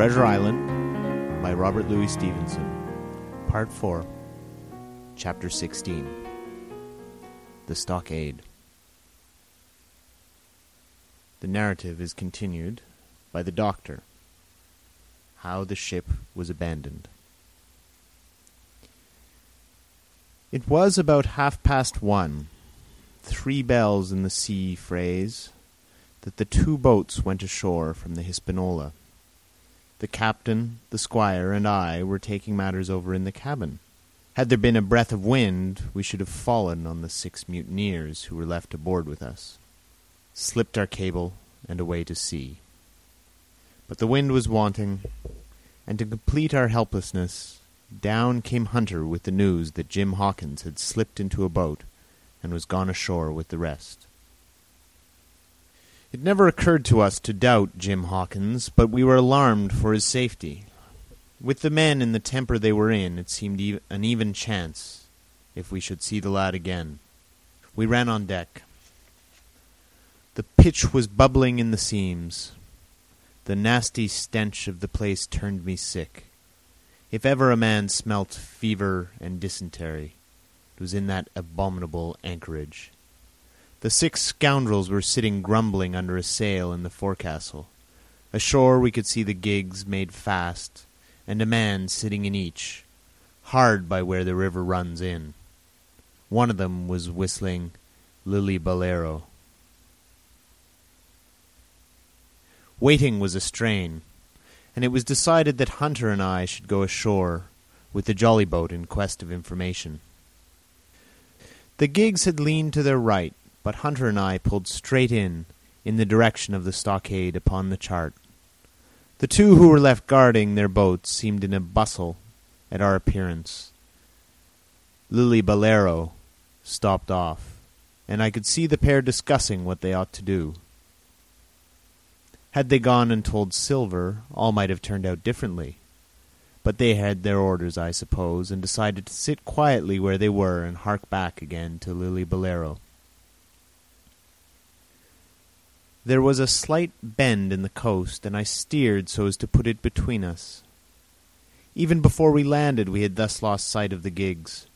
Treasure Island by Robert Louis Stevenson, Part 4, Chapter 16 The Stockade. The narrative is continued by the Doctor How the Ship Was Abandoned. It was about half past one, three bells in the sea phrase, that the two boats went ashore from the Hispaniola. The captain, the squire, and I were taking matters over in the cabin. Had there been a breath of wind, we should have fallen on the six mutineers who were left aboard with us, slipped our cable, and away to sea. But the wind was wanting, and to complete our helplessness, down came Hunter with the news that Jim Hawkins had slipped into a boat and was gone ashore with the rest. It never occurred to us to doubt Jim Hawkins, but we were alarmed for his safety. With the men in the temper they were in, it seemed an even chance if we should see the lad again. We ran on deck. The pitch was bubbling in the seams. The nasty stench of the place turned me sick. If ever a man smelt fever and dysentery, it was in that abominable anchorage. The six scoundrels were sitting grumbling under a sail in the forecastle. Ashore we could see the gigs made fast, and a man sitting in each, hard by where the river runs in. One of them was whistling Lillibullero. Waiting was a strain, and it was decided that Hunter and I should go ashore with the jolly boat in quest of information. The gigs had leaned to their right, but Hunter and I pulled straight in, in the direction of the stockade upon the chart. The two who were left guarding their boats seemed in a bustle at our appearance. Lillibullero stopped off, and I could see the pair discussing what they ought to do. Had they gone and told Silver, all might have turned out differently. But they had their orders, I suppose, and decided to sit quietly where they were and hark back again to Lillibullero. There was a slight bend in the coast, and I steered so as to put it between us. Even before we landed we had thus lost sight of the gigs.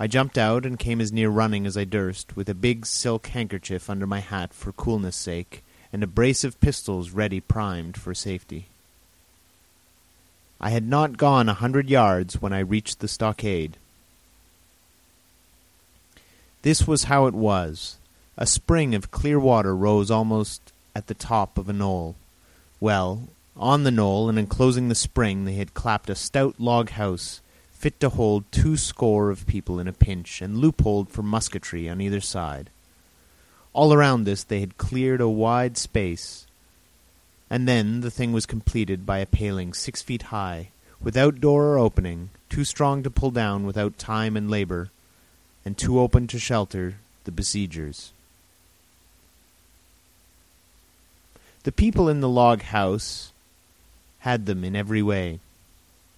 I jumped out and came as near running as I durst, with a big silk handkerchief under my hat for coolness' sake, and a brace of pistols ready primed for safety. I had not gone a hundred yards when I reached the stockade. This was how it was. A spring of clear water rose almost at the top of a knoll. Well, on the knoll and enclosing the spring they had clapped a stout log house fit to hold two score of people in a pinch, and loopholed for musketry on either side. All around this they had cleared a wide space, and then the thing was completed by a paling six feet high, without door or opening, too strong to pull down without time and labour, and too open to shelter the besiegers. The people in the log house had them in every way.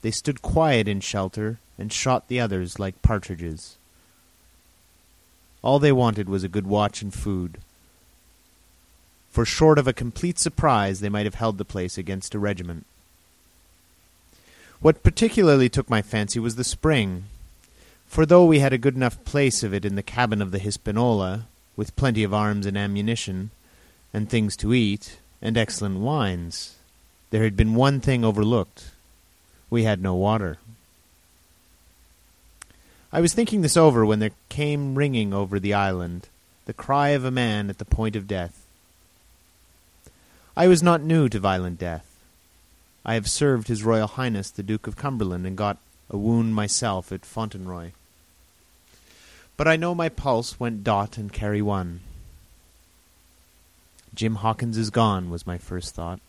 They stood quiet in shelter and shot the others like partridges. All they wanted was a good watch and food. For short of a complete surprise, they might have held the place against a regiment. What particularly took my fancy was the spring, for though we had a good enough place of it in the cabin of the Hispaniola, with plenty of arms and ammunition, and things to eat, and excellent wines, there had been one thing overlooked. We had no water. I was thinking this over when there came ringing over the island the cry of a man at the point of death. I was not new to violent death. I have served His Royal Highness the Duke of Cumberland and got a wound myself at Fontenoy. But I know my pulse went dot and carry one. Jim Hawkins is gone, was my first thought.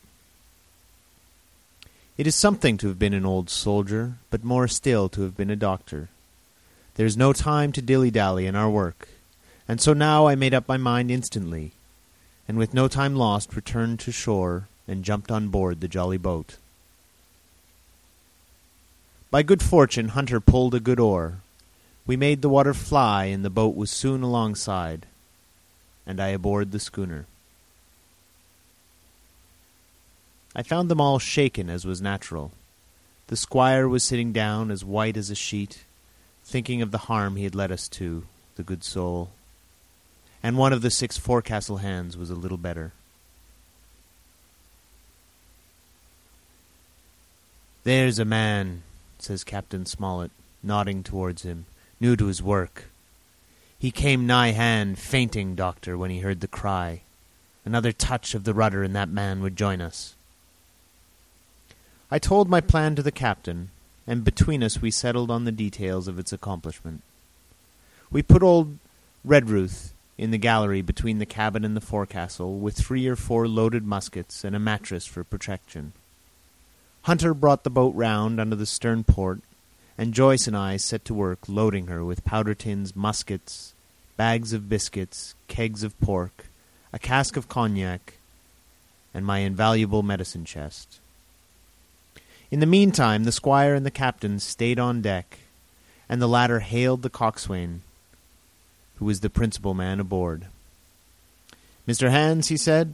It is something to have been an old soldier, but more still to have been a doctor. There is no time to dilly-dally in our work, and so now I made up my mind instantly, and with no time lost returned to shore and jumped on board the jolly boat. By good fortune Hunter pulled a good oar. We made the water fly, and the boat was soon alongside, and I aboard the schooner. I found them all shaken, as was natural. The squire was sitting down as white as a sheet, thinking of the harm he had led us to, the good soul. And one of the six forecastle hands was a little better. There's a man, says Captain Smollett, nodding towards him, new to his work. He came nigh hand, fainting, doctor, when he heard the cry. Another touch of the rudder and that man would join us. I told my plan to the captain, and between us we settled on the details of its accomplishment. We put old Redruth in the gallery between the cabin and the forecastle, with three or four loaded muskets and a mattress for protection. Hunter brought the boat round under the stern port, and Joyce and I set to work loading her with powder tins, muskets, bags of biscuits, kegs of pork, a cask of cognac, and my invaluable medicine chest. In the meantime, the squire and the captain stayed on deck, and the latter hailed the coxswain, who was the principal man aboard. Mr. Hands, he said,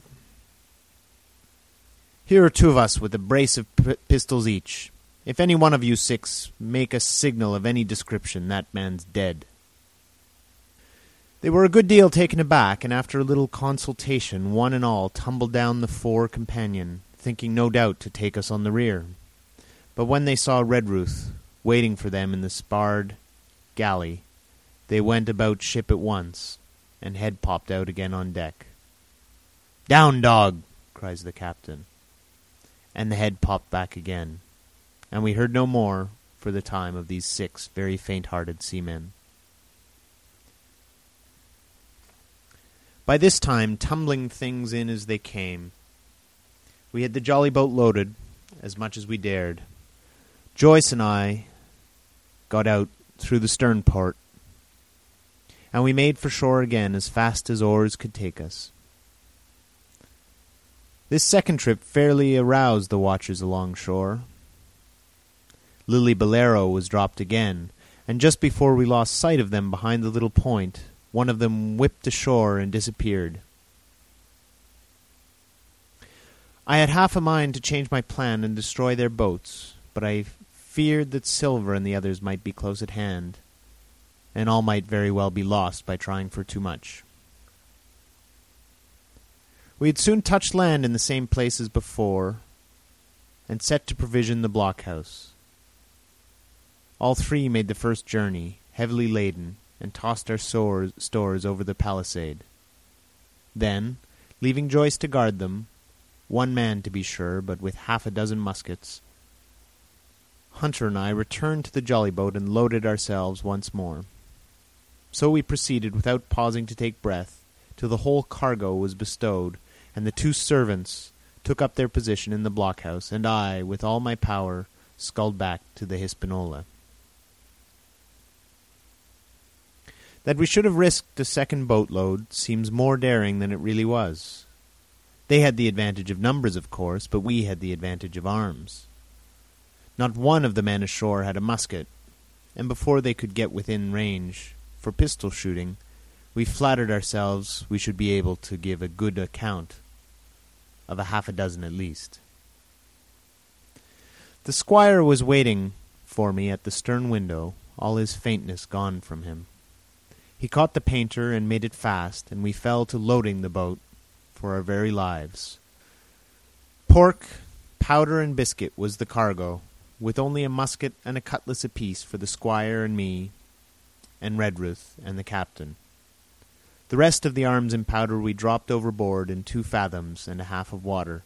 here are two of us with a brace of p- pistols each. If any one of you six make a signal of any description, that man's dead. They were a good deal taken aback, and after a little consultation, one and all tumbled down the fore companion, thinking no doubt to take us on the rear. But when they saw Redruth waiting for them in the sparred galley, they went about ship at once, and head popped out again on deck. Down, dog! cries the captain. And the head popped back again, and we heard no more for the time of these six very faint-hearted seamen. By this time, tumbling things in as they came, we had the jolly boat loaded, as much as we dared, Joyce and I got out through the stern port, and we made for shore again as fast as oars could take us. This second trip fairly aroused the watchers along shore. Lillibullero was dropped again, and just before we lost sight of them behind the little point, one of them whipped ashore and disappeared. I had half a mind to change my plan and destroy their boats, but I feared that Silver and the others might be close at hand, and all might very well be lost by trying for too much. We had soon touched land in the same place as before, and set to provision the blockhouse. All three made the first journey, heavily laden, and tossed our stores over the palisade. Then, leaving Joyce to guard them, one man to be sure, but with half a dozen muskets, Hunter and I returned to the jolly boat and loaded ourselves once more. So we proceeded without pausing to take breath till the whole cargo was bestowed, and the two servants took up their position in the blockhouse, and I, with all my power, sculled back to the Hispaniola. That we should have risked a second boatload seems more daring than it really was. They had the advantage of numbers, of course, but we had the advantage of arms. Not one of the men ashore had a musket, and before they could get within range for pistol shooting, we flattered ourselves we should be able to give a good account of a half a dozen at least. The squire was waiting for me at the stern window, all his faintness gone from him. He caught the painter and made it fast, and we fell to loading the boat for our very lives. Pork, powder, and biscuit was the cargo, with only a musket and a cutlass apiece for the squire and me, and Redruth and the captain. The rest of the arms and powder we dropped overboard in two fathoms and a half of water,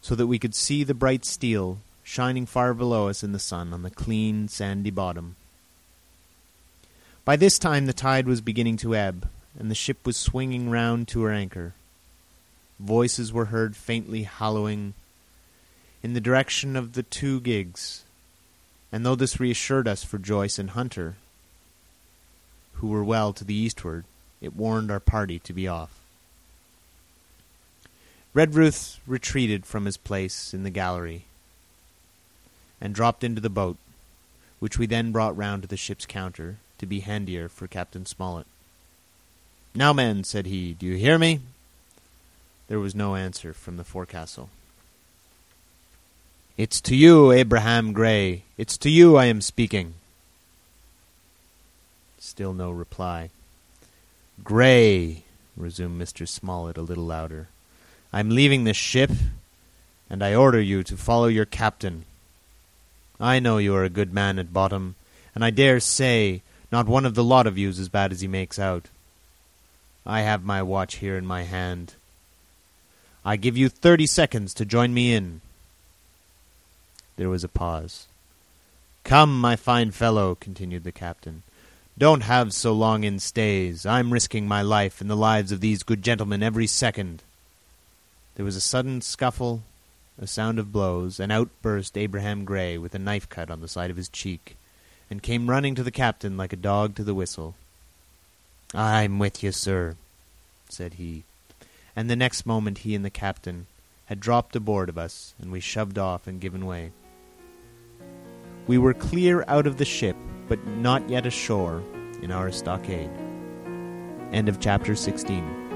so that we could see the bright steel shining far below us in the sun on the clean, sandy bottom. By this time the tide was beginning to ebb, and the ship was swinging round to her anchor. Voices were heard faintly hallooing in the direction of the two gigs, and though this reassured us for Joyce and Hunter, who were well to the eastward, it warned our party to be off. Redruth retreated from his place in the gallery and dropped into the boat, which we then brought round to the ship's counter to be handier for Captain Smollett. Now, men, said he, do you hear me? There was no answer from the forecastle. It's to you, Abraham Gray. It's to you I am speaking. Still no reply. Gray, resumed Mr. Smollett a little louder, I'm leaving this ship, and I order you to follow your captain. I know you are a good man at bottom, and I dare say not one of the lot of you's as bad as he makes out. I have my watch here in my hand. I give you thirty seconds to join me in. There was a pause. Come, my fine fellow, continued the captain. Don't have so long in stays. I'm risking my life and the lives of these good gentlemen every second. There was a sudden scuffle, a sound of blows, and out burst Abraham Gray with a knife cut on the side of his cheek, and came running to the captain like a dog to the whistle. I'm with you, sir, said he, and the next moment he and the captain had dropped aboard of us, and we shoved off and given way. We were clear out of the ship, but not yet ashore in our stockade. End of chapter 16.